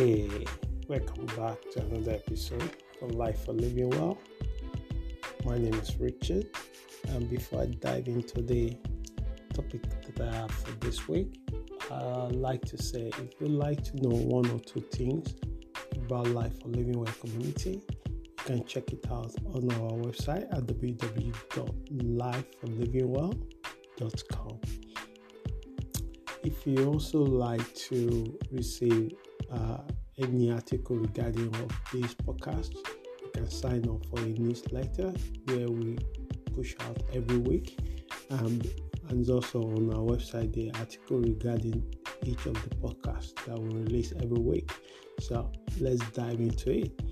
Hey, welcome back to another episode of Life for Living Well. My name is Richard, and before I dive into the topic that I have for this week, I'd like to say if you'd like to know one or two things about Life for Living Well community, you can check it out on our website at www.lifeforlivingwell.com. If you also like to receive uh, any article regarding of this podcast, you can sign up for a newsletter where we push out every week. Um, and also on our website, the article regarding each of the podcasts that we release every week. So let's dive into it.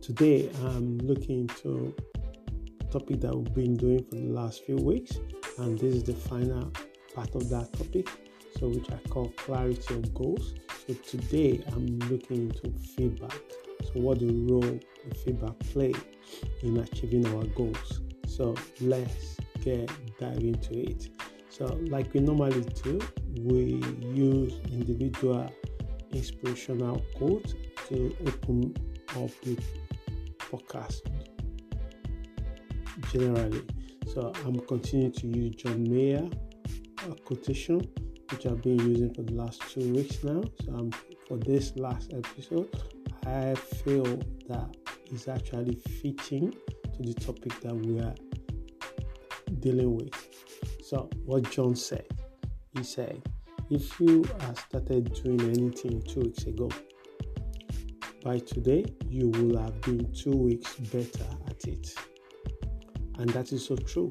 Today, I'm looking into topic that we've been doing for the last few weeks, and this is the final part of that topic, so which I call clarity of goals. So today I'm looking into feedback. So what the role the feedback play in achieving our goals. So let's get dive into it. So like we normally do, we use individual inspirational quotes to open up the podcast generally. So I'm continuing to use John Mayer quotation which I've been using for the last two weeks now. So um, for this last episode, I feel that is actually fitting to the topic that we are dealing with. So what John said, he said, if you have started doing anything two weeks ago, by today you will have been two weeks better at it. And that is so true.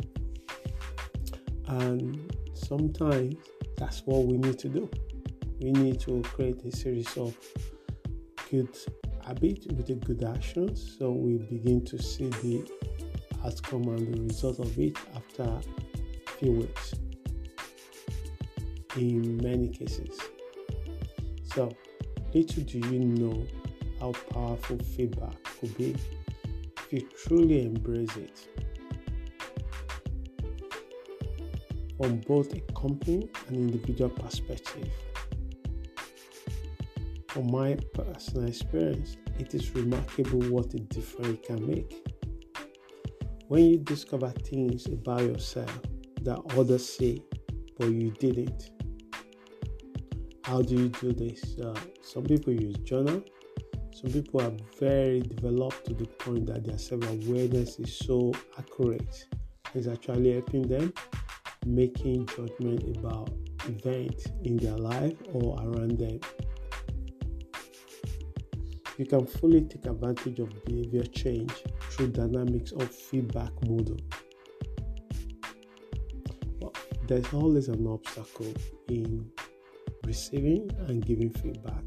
And sometimes that's what we need to do. We need to create a series of good habits with the good actions so we begin to see the outcome and the result of it after a few weeks in many cases. So, little do you know how powerful feedback could be if you truly embrace it. From both a company and individual perspective. From my personal experience, it is remarkable what a difference it can make. When you discover things about yourself that others say, but you didn't. How do you do this? Uh, some people use journal. Some people are very developed to the point that their self-awareness is so accurate. It's actually helping them making judgment about events in their life or around them. You can fully take advantage of behavior change through dynamics of feedback model. There's always an obstacle in receiving and giving feedback.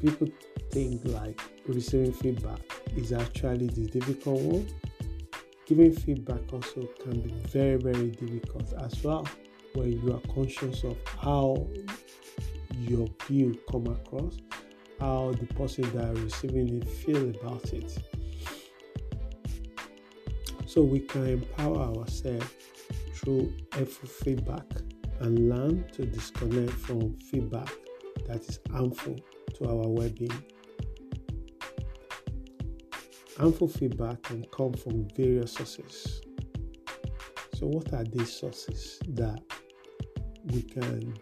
People think like receiving feedback is actually the difficult one Giving feedback also can be very, very difficult as well when you are conscious of how your view come across, how the person that are receiving it feel about it. So we can empower ourselves through helpful feedback and learn to disconnect from feedback that is harmful to our well-being. Harmful feedback can come from various sources. So, what are these sources that we can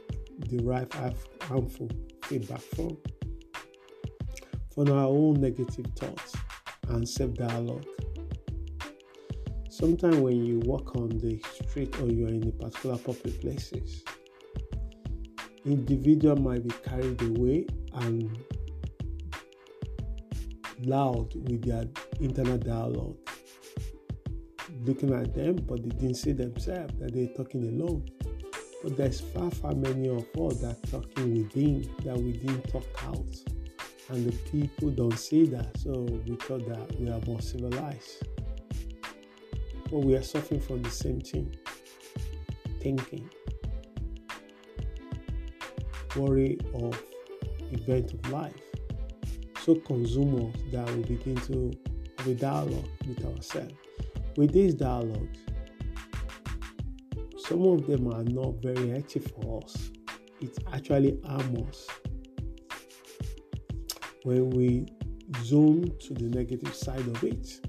derive harmful feedback from? From our own negative thoughts and self dialogue. Sometimes, when you walk on the street or you are in a particular public places, individual might be carried away and loud with their internal dialogue, looking at them, but they didn't see themselves that they're talking alone. But there's far, far many of us that talking within that we didn't talk out. And the people don't see that, so we thought that we are more civilized. But we are suffering from the same thing thinking, worry of event of life so consume us that we begin to a dialogue with ourselves. With these dialogues, some of them are not very active for us. it actually harms us when we zoom to the negative side of it.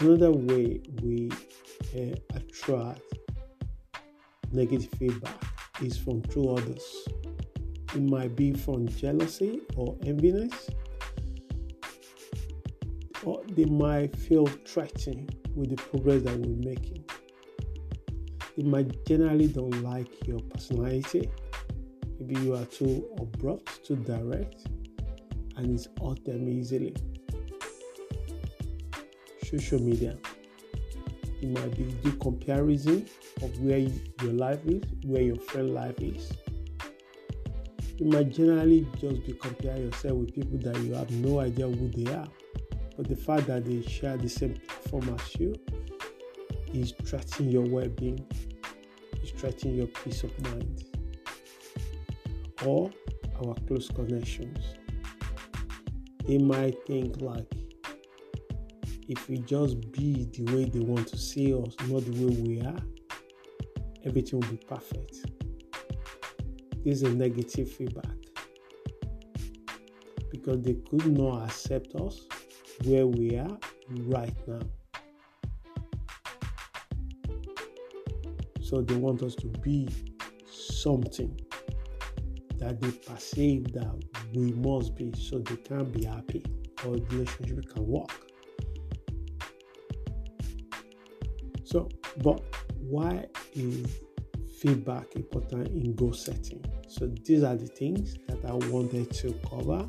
Another way we uh, attract negative feedback is from through others. It might be from jealousy or enviness, or they might feel threatened with the progress that we're making. They might generally don't like your personality. Maybe you are too abrupt, too direct, and it's hurt them easily. Social media. It might be the comparison of where your life is, where your friend life is. You might generally just be comparing yourself with people that you have no idea who they are. But the fact that they share the same platform as you is threatening your well being, is threatening your peace of mind, or our close connections. They might think like if we just be the way they want to see us, not the way we are, everything will be perfect. Is a negative feedback because they could not accept us where we are right now. So they want us to be something that they perceive that we must be so they can be happy or the relationship can work. So, but why is feedback important in goal setting? So these are the things that I wanted to cover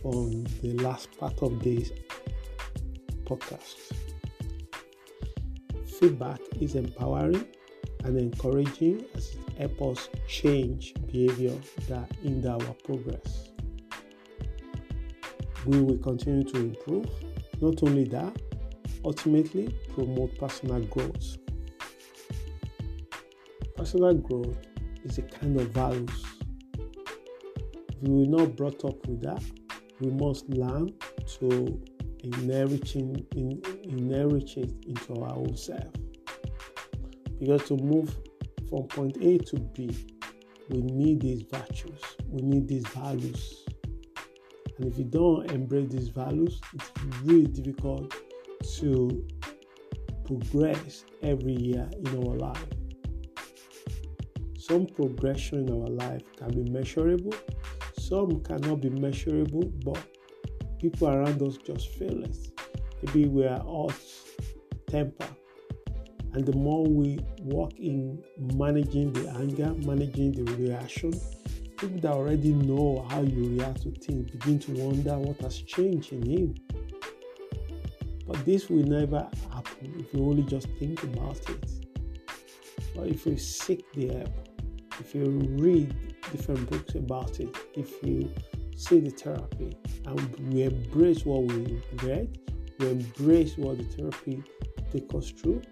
from the last part of this podcast. Feedback is empowering and encouraging as it helps us change behavior that hinder our progress. We will continue to improve. Not only that, ultimately promote personal growth. Personal growth is a kind of values. If we were not brought up with that, we must learn to inheriting in, inherit it into our own self. Because to move from point A to B, we need these virtues, we need these values. And if you don't embrace these values, it's really difficult to progress every year in our life. Some progression in our life can be measurable, some cannot be measurable, but people around us just feel it. Maybe we are hot temper. And the more we work in managing the anger, managing the reaction, people that already know how you react to things begin to wonder what has changed in him. But this will never happen if you only just think about it. But if you seek the help, if you read different books about it, if you see the therapy and we embrace what we read, we embrace what the therapy takes us through,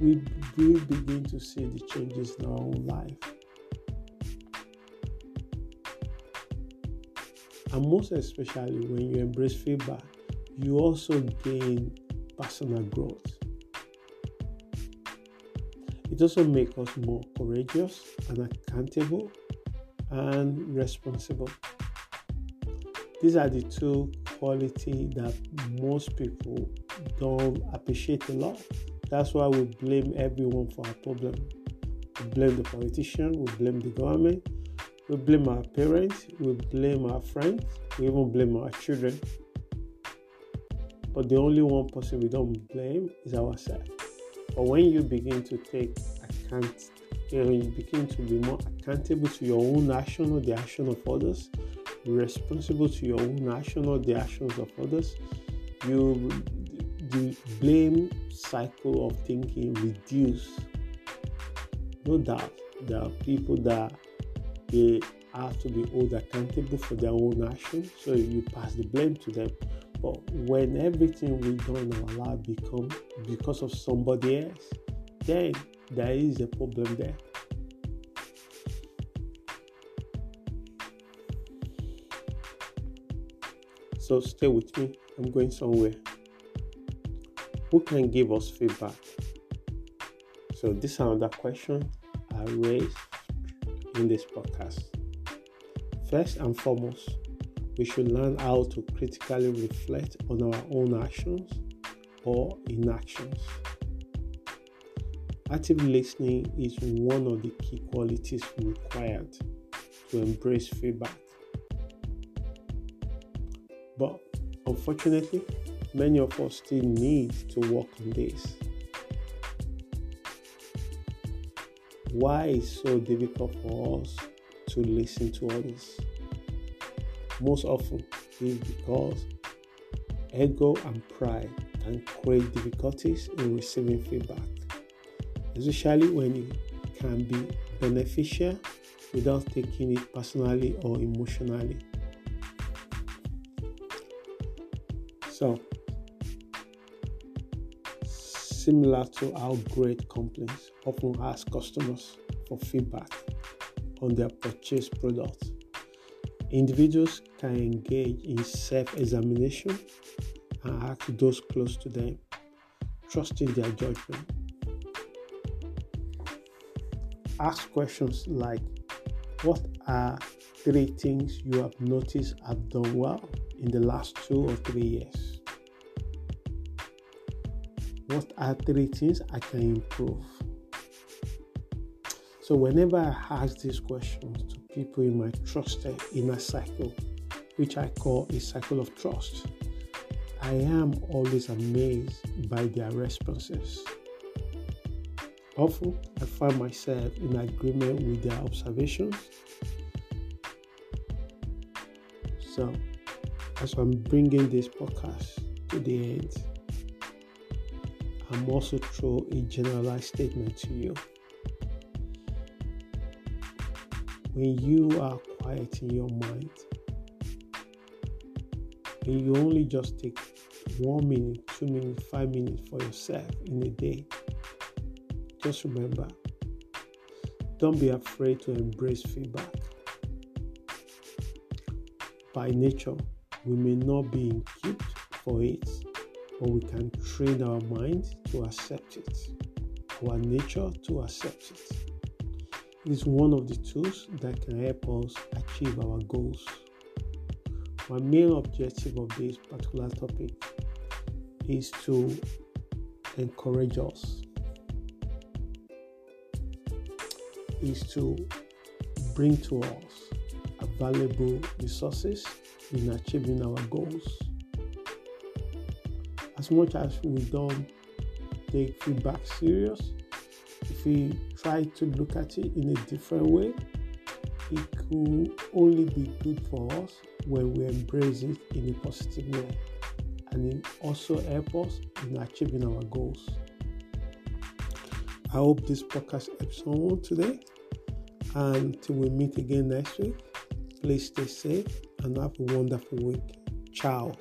we will begin to see the changes in our own life. And most especially when you embrace feedback, you also gain personal growth. It also makes us more courageous and accountable and responsible. These are the two qualities that most people don't appreciate a lot. That's why we blame everyone for our problem. We blame the politician, we blame the government, we blame our parents, we blame our friends, we even blame our children. But the only one person we don't blame is ourselves. But when you begin to take account, you, know, you begin to be more accountable to your own action or the action of others, responsible to your own action or the actions of others, you the blame cycle of thinking reduce. No doubt there are people that they have to be held accountable for their own actions, so you pass the blame to them. But when everything we do in our life become because of somebody else, then there is a problem there. So stay with me. I'm going somewhere. Who can give us feedback? So, this is another question I raised in this podcast. First and foremost, we should learn how to critically reflect on our own actions or inactions. Active listening is one of the key qualities required to embrace feedback. But unfortunately, many of us still need to work on this. Why is so difficult for us to listen to others? Most often is because ego and pride can create difficulties in receiving feedback, especially when it can be beneficial without taking it personally or emotionally. So, similar to how great companies often ask customers for feedback on their purchased products, individuals can engage in self examination and ask those close to them, trusting their judgment. Ask questions like What are three things you have noticed I've done well in the last two or three years? What are three things I can improve? So, whenever I ask these questions to people in my trusted eh, inner cycle, which I call a cycle of trust, I am always amazed by their responses. Often, I find myself in agreement with their observations. So, as I'm bringing this podcast to the end, I'm also throw a generalized statement to you. When you are quiet in your mind, and you only just take one minute, two minutes, five minutes for yourself in a day, just remember don't be afraid to embrace feedback. By nature, we may not be equipped for it but we can train our mind to accept it, our nature to accept it. Is one of the tools that can help us achieve our goals. My main objective of this particular topic is to encourage us, is to bring to us available resources in achieving our goals as much as we don't take feedback serious, if we try to look at it in a different way, it could only be good for us when we embrace it in a positive way. And it also helps us in achieving our goals. I hope this podcast helps someone today. And until we meet again next week, please stay safe and have a wonderful week. Ciao.